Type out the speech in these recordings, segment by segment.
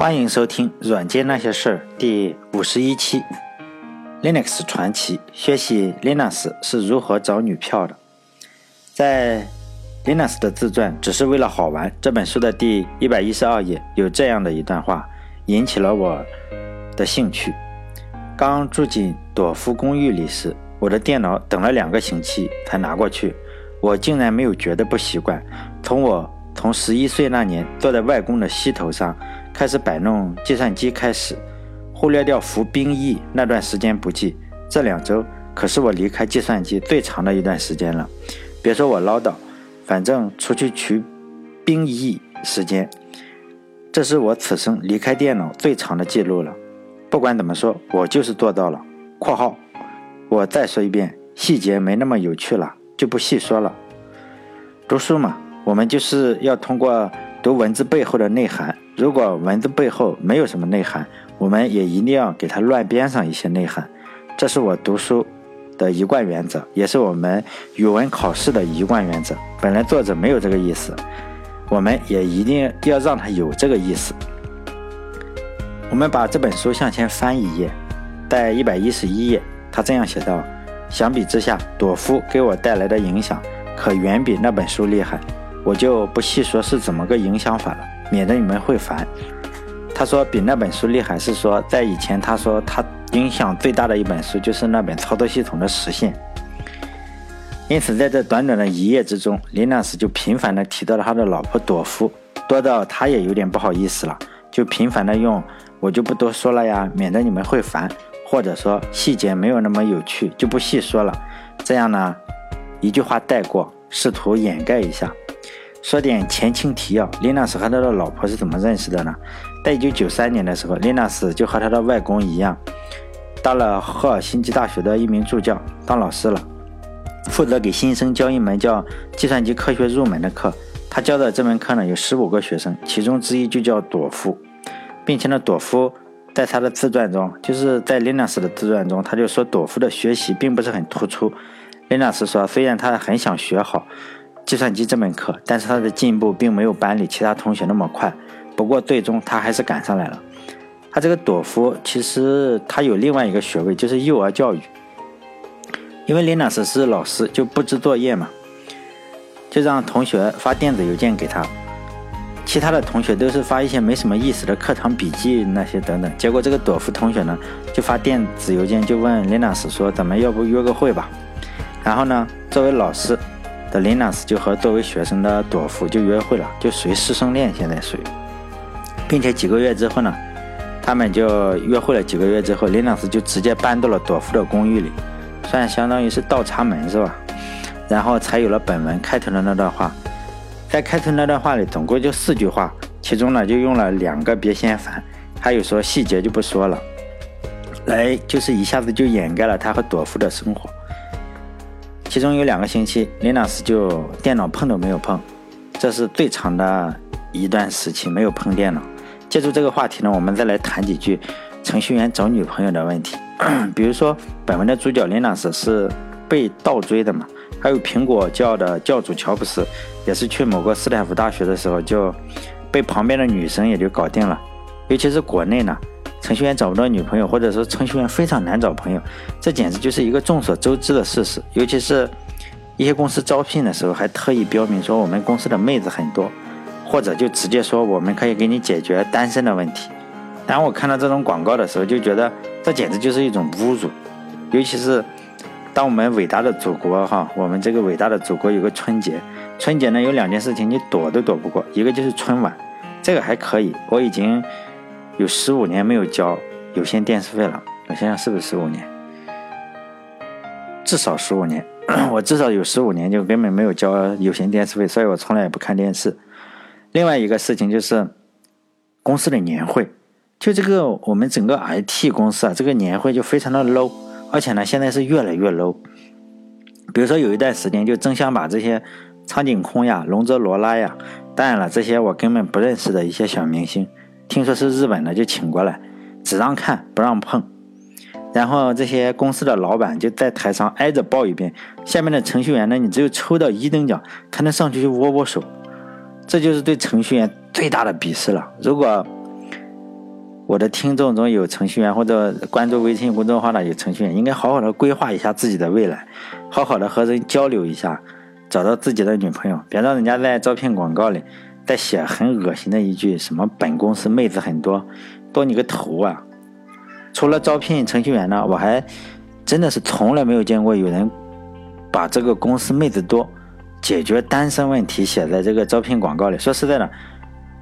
欢迎收听《软件那些事儿》第五十一期，Linux 传奇，学习 Linux 是如何找女票的。在 Linux 的自传只是为了好玩这本书的第一百一十二页有这样的一段话，引起了我的兴趣。刚住进朵夫公寓里时，我的电脑等了两个星期才拿过去，我竟然没有觉得不习惯。从我从十一岁那年坐在外公的膝头上。开始摆弄计算机，开始忽略掉服兵役那段时间不计。这两周可是我离开计算机最长的一段时间了。别说我唠叨，反正出去取兵役时间，这是我此生离开电脑最长的记录了。不管怎么说，我就是做到了。（括号）我再说一遍，细节没那么有趣了，就不细说了。读书嘛，我们就是要通过读文字背后的内涵。如果文字背后没有什么内涵，我们也一定要给它乱编上一些内涵。这是我读书的一贯原则，也是我们语文考试的一贯原则。本来作者没有这个意思，我们也一定要让他有这个意思。我们把这本书向前翻一页，在一百一十一页，他这样写道：“相比之下，朵夫给我带来的影响可远比那本书厉害。我就不细说是怎么个影响法了。”免得你们会烦。他说比那本书厉害，是说在以前他说他影响最大的一本书就是那本操作系统的实现。因此在这短短的一页之中，林纳斯就频繁的提到了他的老婆朵夫，多到他也有点不好意思了，就频繁的用我就不多说了呀，免得你们会烦，或者说细节没有那么有趣就不细说了。这样呢，一句话带过，试图掩盖一下。说点前情提要，林纳斯和他的老婆是怎么认识的呢？在一九九三年的时候，林纳斯就和他的外公一样，当了赫尔辛基大学的一名助教，当老师了，负责给新生教一门叫计算机科学入门的课。他教的这门课呢，有十五个学生，其中之一就叫朵夫，并且呢，朵夫在他的自传中，就是在林纳斯的自传中，他就说朵夫的学习并不是很突出。林纳斯说，虽然他很想学好。计算机这门课，但是他的进步并没有班里其他同学那么快。不过最终他还是赶上来了。他这个朵夫其实他有另外一个学位，就是幼儿教育。因为林老师是老师，就布置作业嘛，就让同学发电子邮件给他。其他的同学都是发一些没什么意思的课堂笔记那些等等。结果这个朵夫同学呢，就发电子邮件就问林老师说：“咱们要不约个会吧？”然后呢，作为老师。的林纳斯就和作为学生的朵夫就约会了，就属于师生恋，现在属于，并且几个月之后呢，他们就约会了几个月之后，林纳斯就直接搬到了朵夫的公寓里，算相当于是倒插门是吧？然后才有了本文开头的那段话，在开头那段话里总共就四句话，其中呢就用了两个别嫌烦，还有说细节就不说了，来就是一下子就掩盖了他和朵夫的生活。其中有两个星期，，Linux 就电脑碰都没有碰，这是最长的一段时期没有碰电脑。借助这个话题呢，我们再来谈几句程序员找女朋友的问题。比如说，本文的主角 Linux 是被倒追的嘛？还有苹果教的教主乔布斯，也是去某个斯坦福大学的时候就被旁边的女生也就搞定了。尤其是国内呢。程序员找不到女朋友，或者说程序员非常难找朋友，这简直就是一个众所周知的事实。尤其是一些公司招聘的时候，还特意标明说我们公司的妹子很多，或者就直接说我们可以给你解决单身的问题。当我看到这种广告的时候，就觉得这简直就是一种侮辱。尤其是当我们伟大的祖国哈，我们这个伟大的祖国有个春节，春节呢有两件事情你躲都躲不过，一个就是春晚，这个还可以，我已经。有十五年没有交有线电视费了，我想想是不是十五年？至少十五年，我至少有十五年就根本没有交有线电视费，所以我从来也不看电视。另外一个事情就是公司的年会，就这个我们整个 IT 公司啊，这个年会就非常的 low，而且呢现在是越来越 low。比如说有一段时间就争相把这些苍井空呀、龙泽罗拉呀，当然了这些我根本不认识的一些小明星。听说是日本的，就请过来，只让看不让碰。然后这些公司的老板就在台上挨着报一遍，下面的程序员呢，你只有抽到一等奖才能上去去握握手。这就是对程序员最大的鄙视了。如果我的听众中有程序员或者关注微信公众号的有程序员，应该好好的规划一下自己的未来，好好的和人交流一下，找到自己的女朋友，别让人家在招聘广告里再写很恶心的一句什么“本公司妹子很多”，多你个头啊！除了招聘程序员呢，我还真的是从来没有见过有人把这个公司妹子多解决单身问题写在这个招聘广告里。说实在的，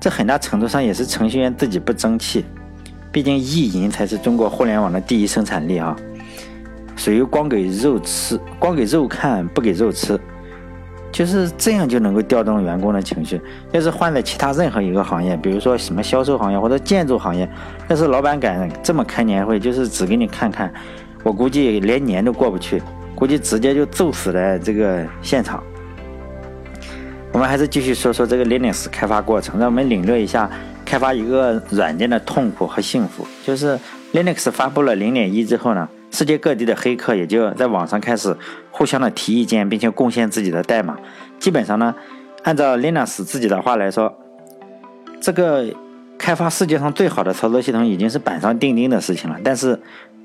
这很大程度上也是程序员自己不争气。毕竟意淫才是中国互联网的第一生产力啊，属于光给肉吃，光给肉看不给肉吃，就是这样就能够调动员工的情绪。要是换在其他任何一个行业，比如说什么销售行业或者建筑行业，要是老板敢这么开年会，就是只给你看看，我估计连年都过不去，估计直接就揍死在这个现场。我们还是继续说说这个 Linux 开发过程，让我们领略一下。开发一个软件的痛苦和幸福，就是 Linux 发布了零点一之后呢，世界各地的黑客也就在网上开始互相的提意见，并且贡献自己的代码。基本上呢，按照 Linux 自己的话来说，这个开发世界上最好的操作系统已经是板上钉钉的事情了。但是，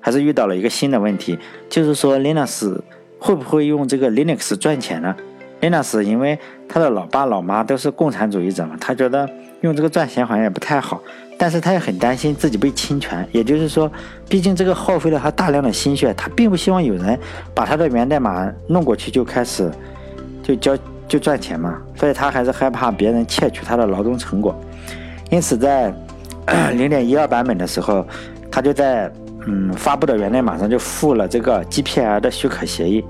还是遇到了一个新的问题，就是说 Linux 会不会用这个 Linux 赚钱呢？Linux 因为他的老爸老妈都是共产主义者嘛，他觉得用这个赚钱好像也不太好，但是他也很担心自己被侵权。也就是说，毕竟这个耗费了他大量的心血，他并不希望有人把他的源代码弄过去就开始就交就赚钱嘛，所以他还是害怕别人窃取他的劳动成果。因此，在零点一二版本的时候，他就在嗯发布的源代码上就附了这个 GPL 的许可协议。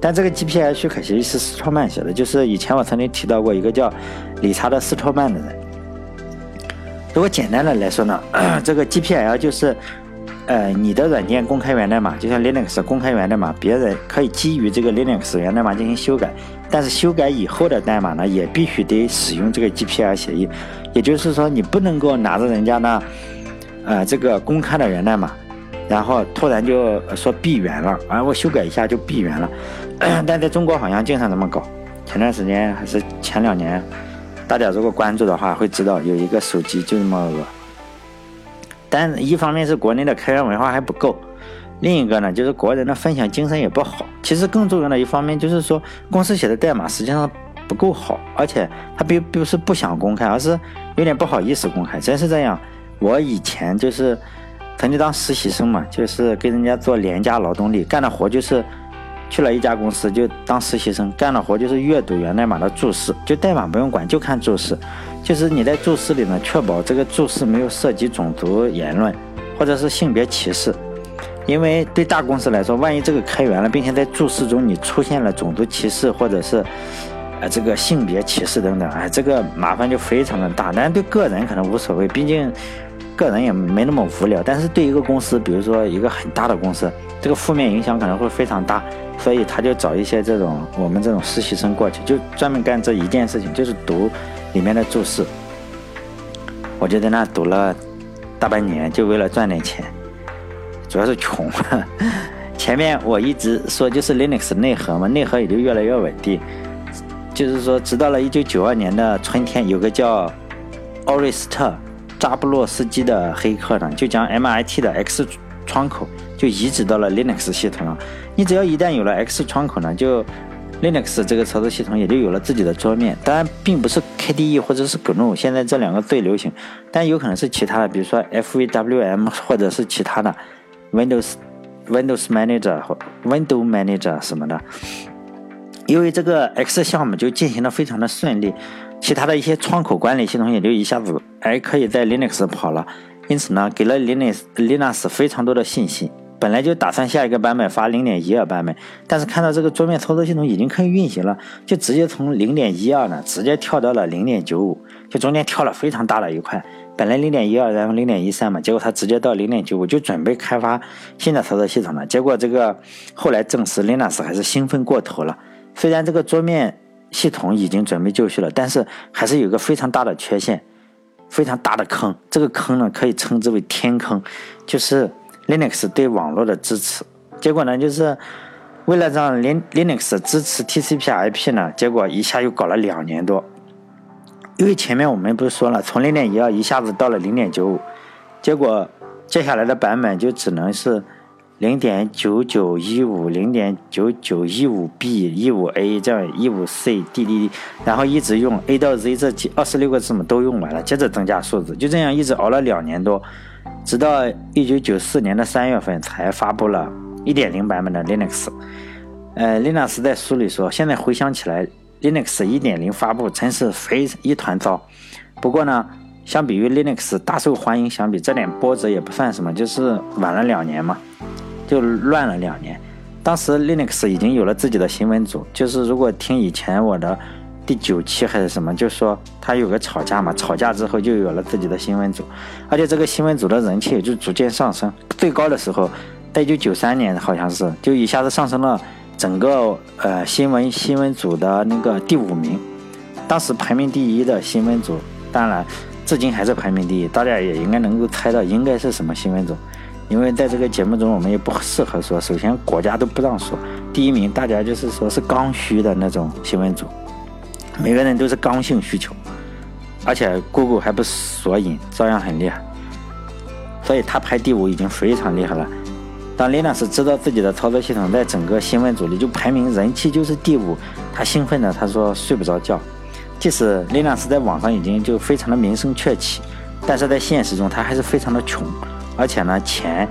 但这个 GPL 许可协议是斯托曼写的，就是以前我曾经提到过一个叫理查德·斯托曼的人。如果简单的来说呢，这个 GPL 就是，呃，你的软件公开源代码，就像 Linux 公开源代码，别人可以基于这个 Linux 源代码进行修改，但是修改以后的代码呢，也必须得使用这个 GPL 协议。也就是说，你不能够拿着人家呢，呃，这个公开的源代码。然后突然就说闭源了，啊，我修改一下就闭源了，但在中国好像经常这么搞。前段时间还是前两年，大家如果关注的话会知道有一个手机就这么恶。但一方面是国内的开源文化还不够，另一个呢就是国人的分享精神也不好。其实更重要的一方面就是说，公司写的代码实际上不够好，而且他并不是不想公开，而是有点不好意思公开。真是这样，我以前就是。曾经当实习生嘛，就是跟人家做廉价劳动力，干的活就是去了一家公司就当实习生，干的活就是阅读源代码的注释，就代码不用管，就看注释。就是你在注释里呢，确保这个注释没有涉及种族言论或者是性别歧视，因为对大公司来说，万一这个开源了，并且在注释中你出现了种族歧视或者是呃这个性别歧视等等，哎，这个麻烦就非常的大。但对个人可能无所谓，毕竟。个人也没那么无聊，但是对一个公司，比如说一个很大的公司，这个负面影响可能会非常大，所以他就找一些这种我们这种实习生过去，就专门干这一件事情，就是读里面的注释。我就在那读了大半年，就为了赚点钱，主要是穷。前面我一直说就是 Linux 内核嘛，内核也就越来越稳定。就是说，直到了一九九二年的春天，有个叫奥瑞斯特。扎布洛斯基的黑客呢，就将 MIT 的 X 窗口就移植到了 Linux 系统上。你只要一旦有了 X 窗口呢，就 Linux 这个操作系统也就有了自己的桌面。当然，并不是 KDE 或者是 GNU，现在这两个最流行，但有可能是其他的，比如说 FVWM 或者是其他的 Windows Windows Manager 或 Window Manager 什么的。因为这个 X 项目就进行的非常的顺利。其他的一些窗口管理系统也就一下子哎可以在 Linux 跑了，因此呢，给了 Linux Linux 非常多的信心。本来就打算下一个版本发0.12版本，但是看到这个桌面操作系统已经可以运行了，就直接从0.12呢直接跳到了0.95，就中间跳了非常大的一块。本来0.12然后0.13嘛，结果它直接到0.95，就准备开发新的操作系统了。结果这个后来证实 Linux 还是兴奋过头了，虽然这个桌面。系统已经准备就绪了，但是还是有个非常大的缺陷，非常大的坑。这个坑呢，可以称之为天坑，就是 Linux 对网络的支持。结果呢，就是为了让 Lin Linux 支持 TCP/IP 呢，结果一下又搞了两年多。因为前面我们不是说了，从0.12一下子到了0.95，结果接下来的版本就只能是零点九九一五、零点九九一五 B、一五 A 这样一五 C、D D D，然后一直用 A 到 Z 这几二十六个字母都用完了，接着增加数字，就这样一直熬了两年多，直到一九九四年的三月份才发布了一点零版本的 Linux。呃，，Linux 在书里说，现在回想起来，Linux 一点零发布真是非一团糟。不过呢，相比于 Linux 大受欢迎相比，这点波折也不算什么，就是晚了两年嘛，就乱了两年。当时 Linux 已经有了自己的新闻组，就是如果听以前我的第九期还是什么，就说他有个吵架嘛，吵架之后就有了自己的新闻组，而且这个新闻组的人气也就逐渐上升，最高的时候，在一九九三年好像是就一下子上升了。整个呃新闻新闻组的那个第五名，当时排名第一的新闻组，当然至今还是排名第一，大家也应该能够猜到应该是什么新闻组，因为在这个节目中我们也不适合说，首先国家都不让说，第一名大家就是说是刚需的那种新闻组，每个人都是刚性需求，而且 Google 还不索引，照样很厉害，所以他排第五已经非常厉害了。当 Linux 知道自己的操作系统在整个新闻组里就排名人气就是第五，他兴奋的他说睡不着觉。即使 Linux 在网上已经就非常的名声鹊起，但是在现实中他还是非常的穷，而且呢钱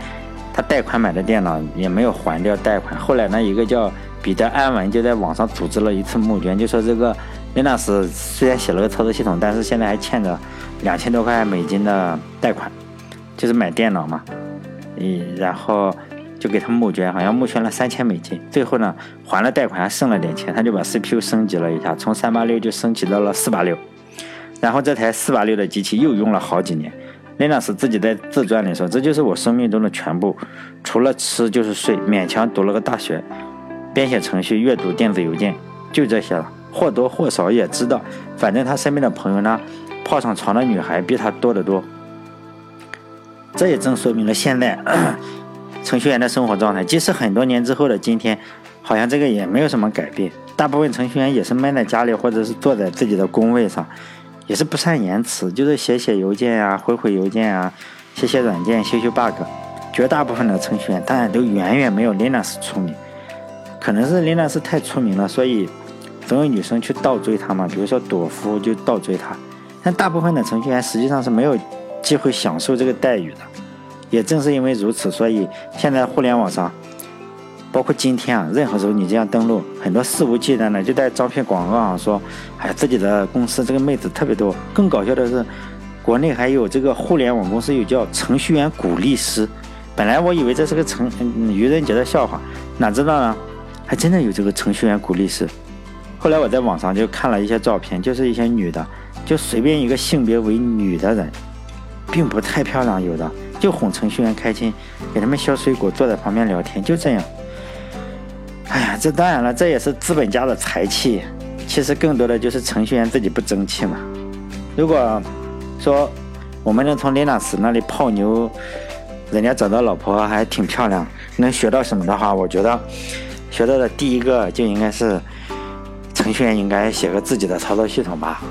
他贷款买的电脑也没有还掉贷款。后来呢一个叫彼得安文就在网上组织了一次募捐，就说这个 Linux 虽然写了个操作系统，但是现在还欠着两千多块美金的贷款，就是买电脑嘛，嗯，然后。就给他募捐，好像募捐了三千美金，最后呢还了贷款，还剩了点钱，他就把 CPU 升级了一下，从三八六就升级到了四八六，然后这台四八六的机器又用了好几年。Linus 自己在自传里说：“这就是我生命中的全部，除了吃就是睡，勉强读了个大学，编写程序、阅读电子邮件，就这些了。或多或少也知道，反正他身边的朋友呢，泡上床的女孩比他多得多。这也正说明了现在。”程序员的生活状态，即使很多年之后的今天，好像这个也没有什么改变。大部分程序员也是闷在家里，或者是坐在自己的工位上，也是不善言辞，就是写写邮件啊，回回邮件啊，写写软件，修修 bug。绝大部分的程序员当然都远远没有 Linux 出名，可能是 Linux 太出名了，所以总有女生去倒追他嘛。比如说朵夫就倒追他，但大部分的程序员实际上是没有机会享受这个待遇的。也正是因为如此，所以现在互联网上，包括今天啊，任何时候你这样登录，很多肆无忌惮的就在招聘广告上说，哎，自己的公司这个妹子特别多。更搞笑的是，国内还有这个互联网公司有叫程序员鼓励师。本来我以为这是个成愚人节的笑话，哪知道呢，还真的有这个程序员鼓励师。后来我在网上就看了一些照片，就是一些女的，就随便一个性别为女的人，并不太漂亮，有的。就哄程序员开心，给他们削水果，坐在旁边聊天，就这样。哎呀，这当然了，这也是资本家的财气。其实更多的就是程序员自己不争气嘛。如果说我们能从 Linux 那里泡妞，人家找到老婆还挺漂亮，能学到什么的话，我觉得学到的第一个就应该是程序员应该写个自己的操作系统吧。